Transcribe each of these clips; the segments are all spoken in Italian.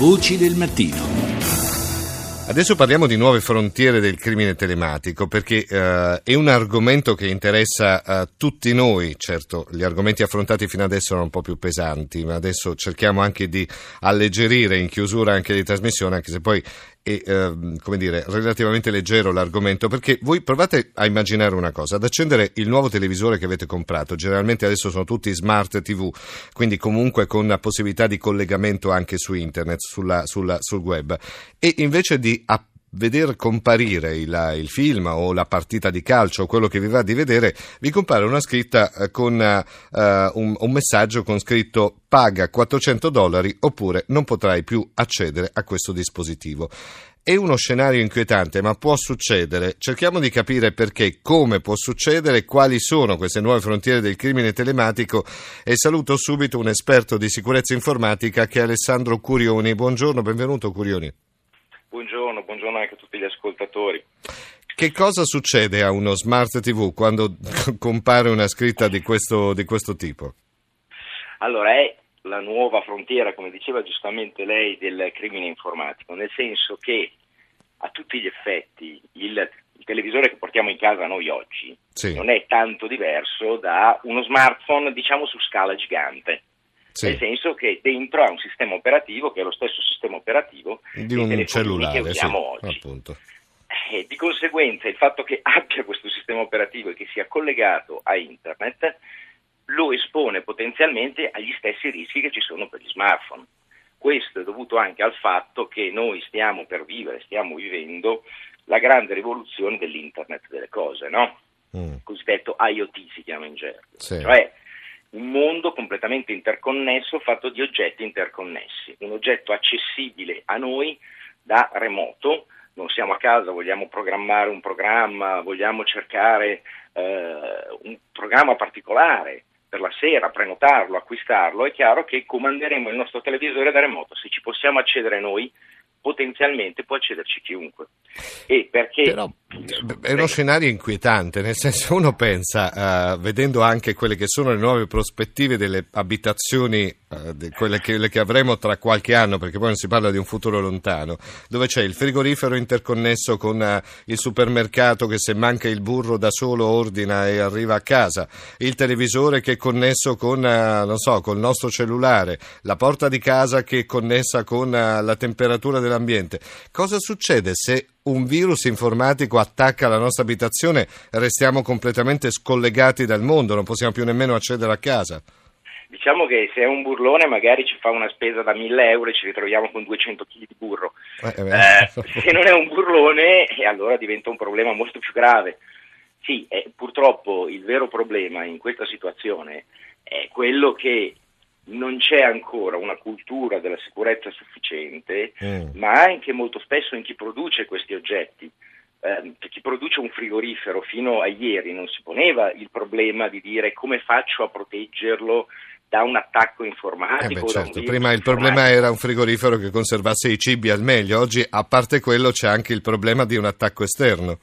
Voci del mattino. Adesso parliamo di nuove frontiere del crimine telematico perché eh, è un argomento che interessa a tutti noi, certo gli argomenti affrontati fino adesso erano un po' più pesanti, ma adesso cerchiamo anche di alleggerire in chiusura anche di trasmissione, anche se poi è eh, come dire, relativamente leggero l'argomento, perché voi provate a immaginare una cosa, ad accendere il nuovo televisore che avete comprato, generalmente adesso sono tutti smart TV, quindi comunque con la possibilità di collegamento anche su internet, sulla, sulla, sul web, e invece di app- veder comparire il, il, film o la partita di calcio o quello che vi va di vedere, vi compare una scritta eh, con uh, un, un, messaggio con scritto paga 400 dollari oppure non potrai più accedere a questo dispositivo. È uno scenario inquietante, ma può succedere. Cerchiamo di capire perché, come può succedere, quali sono queste nuove frontiere del crimine telematico e saluto subito un esperto di sicurezza informatica che è Alessandro Curioni. Buongiorno, benvenuto Curioni. Buongiorno, buongiorno anche a tutti gli ascoltatori. Che cosa succede a uno smart TV quando compare una scritta di questo, di questo tipo? Allora, è la nuova frontiera, come diceva giustamente lei, del crimine informatico, nel senso che a tutti gli effetti il, il televisore che portiamo in casa noi oggi sì. non è tanto diverso da uno smartphone, diciamo, su scala gigante. Sì. Nel senso che dentro ha un sistema operativo che è lo stesso sistema operativo di un cellulare che usiamo sì, oggi. Appunto. E di conseguenza il fatto che abbia questo sistema operativo e che sia collegato a internet lo espone potenzialmente agli stessi rischi che ci sono per gli smartphone. Questo è dovuto anche al fatto che noi stiamo per vivere, stiamo vivendo la grande rivoluzione dell'internet delle cose, no? Mm. cosiddetto IoT si chiama in gergo, sì. cioè un mondo completamente interconnesso fatto di oggetti interconnessi, un oggetto accessibile a noi da remoto, non siamo a casa, vogliamo programmare un programma, vogliamo cercare eh, un programma particolare per la sera, prenotarlo, acquistarlo, è chiaro che comanderemo il nostro televisore da remoto, se ci possiamo accedere noi potenzialmente può accederci chiunque. E perché... Però è uno scenario inquietante, nel senso uno pensa, uh, vedendo anche quelle che sono le nuove prospettive delle abitazioni, quelle, che, che, avremo tra qualche anno, perché poi non si parla di un futuro lontano, dove c'è il frigorifero interconnesso con uh, il supermercato che se manca il burro da solo ordina e arriva a casa, il televisore che è connesso con, non so, col nostro cellulare, la porta di casa che è connessa con la temperatura dell'ambiente. Cosa succede se un virus informatico attacca la nostra abitazione, restiamo completamente scollegati dal mondo, non possiamo più nemmeno accedere a casa. Diciamo che se è un burlone magari ci fa una spesa da 1000 euro e ci ritroviamo con 200 kg di burro. Eh, eh, eh se non è un burlone eh, allora diventa un problema molto più grave. Sì, eh, purtroppo il vero problema in questa situazione è quello che non c'è ancora una cultura della sicurezza sufficiente, mm. ma anche molto spesso in chi produce questi oggetti. Eh, chi produce un frigorifero fino a ieri non si poneva il problema di dire come faccio a proteggerlo da un attacco informatico. Eh beh, certo. Prima il problema era un frigorifero che conservasse i cibi al meglio, oggi a parte quello c'è anche il problema di un attacco esterno.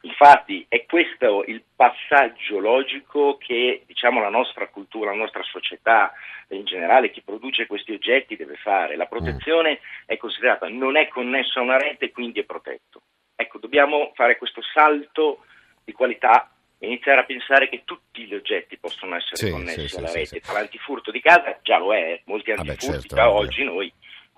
Infatti è questo il passaggio logico che diciamo, la nostra cultura, la nostra società in generale chi produce questi oggetti deve fare. La protezione mm. è considerata, non è connessa a una rete, quindi è protetto. Ecco, dobbiamo fare questo salto di qualità iniziare a pensare che tutti gli oggetti possono essere sì, connessi sì, alla sì, rete. Sì, L'antifurto di casa già lo è, molti antifurti Vabbè, certo, già oggi noi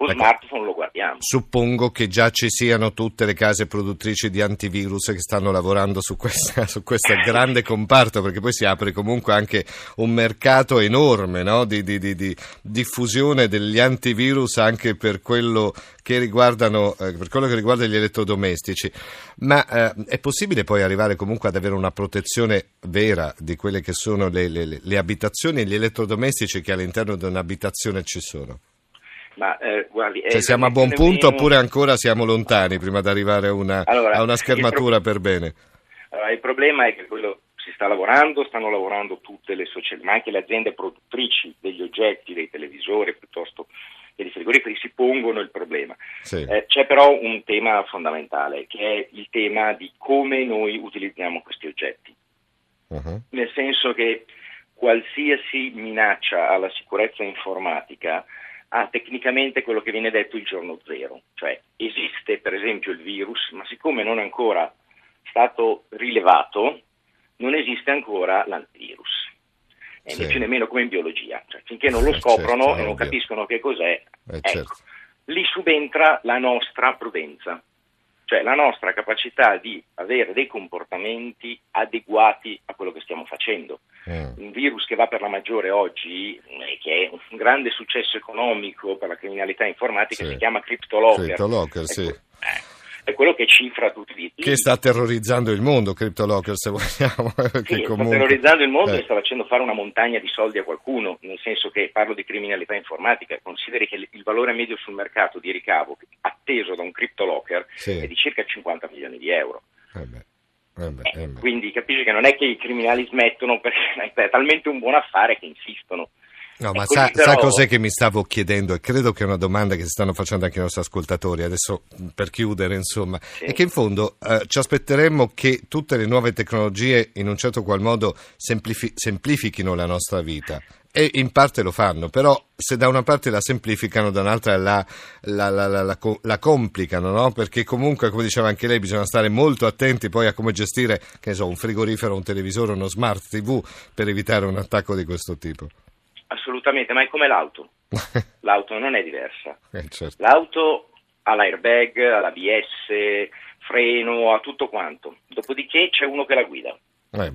con ecco, smartphone lo guardiamo. Suppongo che già ci siano tutte le case produttrici di antivirus che stanno lavorando su questo grande comparto, perché poi si apre comunque anche un mercato enorme no? di, di, di, di, diffusione degli antivirus anche per quello che, riguardano, eh, per quello che riguarda gli elettrodomestici. Ma eh, è possibile poi arrivare comunque ad avere una protezione vera di quelle che sono le, le, le abitazioni e gli elettrodomestici che all'interno di un'abitazione ci sono? Ma, eh, guardi, cioè, siamo a buon punto meno... oppure ancora siamo lontani prima di arrivare a una, allora, a una schermatura pro... per bene? Allora, il problema è che quello si sta lavorando, stanno lavorando tutte le società, ma anche le aziende produttrici degli oggetti, dei televisori piuttosto che dei frigoriferi si pongono il problema. Sì. Eh, c'è però un tema fondamentale che è il tema di come noi utilizziamo questi oggetti. Uh-huh. Nel senso che qualsiasi minaccia alla sicurezza informatica ha tecnicamente quello che viene detto il giorno zero, cioè esiste per esempio il virus, ma siccome non è ancora stato rilevato, non esiste ancora l'antivirus. E sì. invece nemmeno come in biologia, cioè, finché non lo eh, scoprono certo, e non capiscono che cos'è, eh, ecco, certo. lì subentra la nostra prudenza cioè la nostra capacità di avere dei comportamenti adeguati a quello che stiamo facendo. Mm. Un virus che va per la maggiore oggi, eh, che è un grande successo economico per la criminalità informatica, sì. si chiama CryptoLocker. CryptoLocker, ecco, sì. Eh, è quello che cifra tutti i Che sta terrorizzando il mondo, CryptoLocker, se vogliamo. Sì, comunque... sta terrorizzando il mondo eh. e sta facendo fare una montagna di soldi a qualcuno, nel senso che parlo di criminalità informatica, consideri che il valore medio sul mercato di ricavo atteso da un CryptoLocker sì. è di circa 50 milioni di euro. Eh beh. Eh beh, eh, eh quindi capisci che non è che i criminali smettono perché è talmente un buon affare che insistono. No, ma sa, però... sa, cos'è che mi stavo chiedendo? E credo che è una domanda che si stanno facendo anche i nostri ascoltatori, adesso per chiudere, insomma, sì. è che in fondo eh, ci aspetteremmo che tutte le nuove tecnologie in un certo qual modo semplifi- semplifichino la nostra vita. E in parte lo fanno, però se da una parte la semplificano, da un'altra la, la, la, la complicano, no? Perché comunque, come diceva anche lei, bisogna stare molto attenti poi a come gestire, so, un frigorifero, un televisore, uno smart TV per evitare un attacco di questo tipo. Assolutamente, ma è come l'auto. L'auto non è diversa. Eh, certo. L'auto ha l'airbag, ha l'ABS, freno, ha tutto quanto. Dopodiché c'è uno che la guida. Eh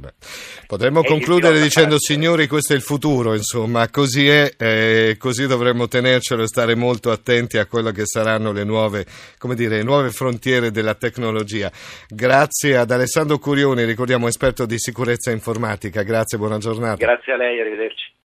Potremmo concludere dicendo signori questo è il futuro, insomma, così è, eh, così dovremmo tenercelo e stare molto attenti a quello che saranno le nuove, dire, le nuove frontiere della tecnologia. Grazie ad Alessandro Curioni, ricordiamo esperto di sicurezza informatica, grazie, buona giornata. Grazie a lei, arrivederci.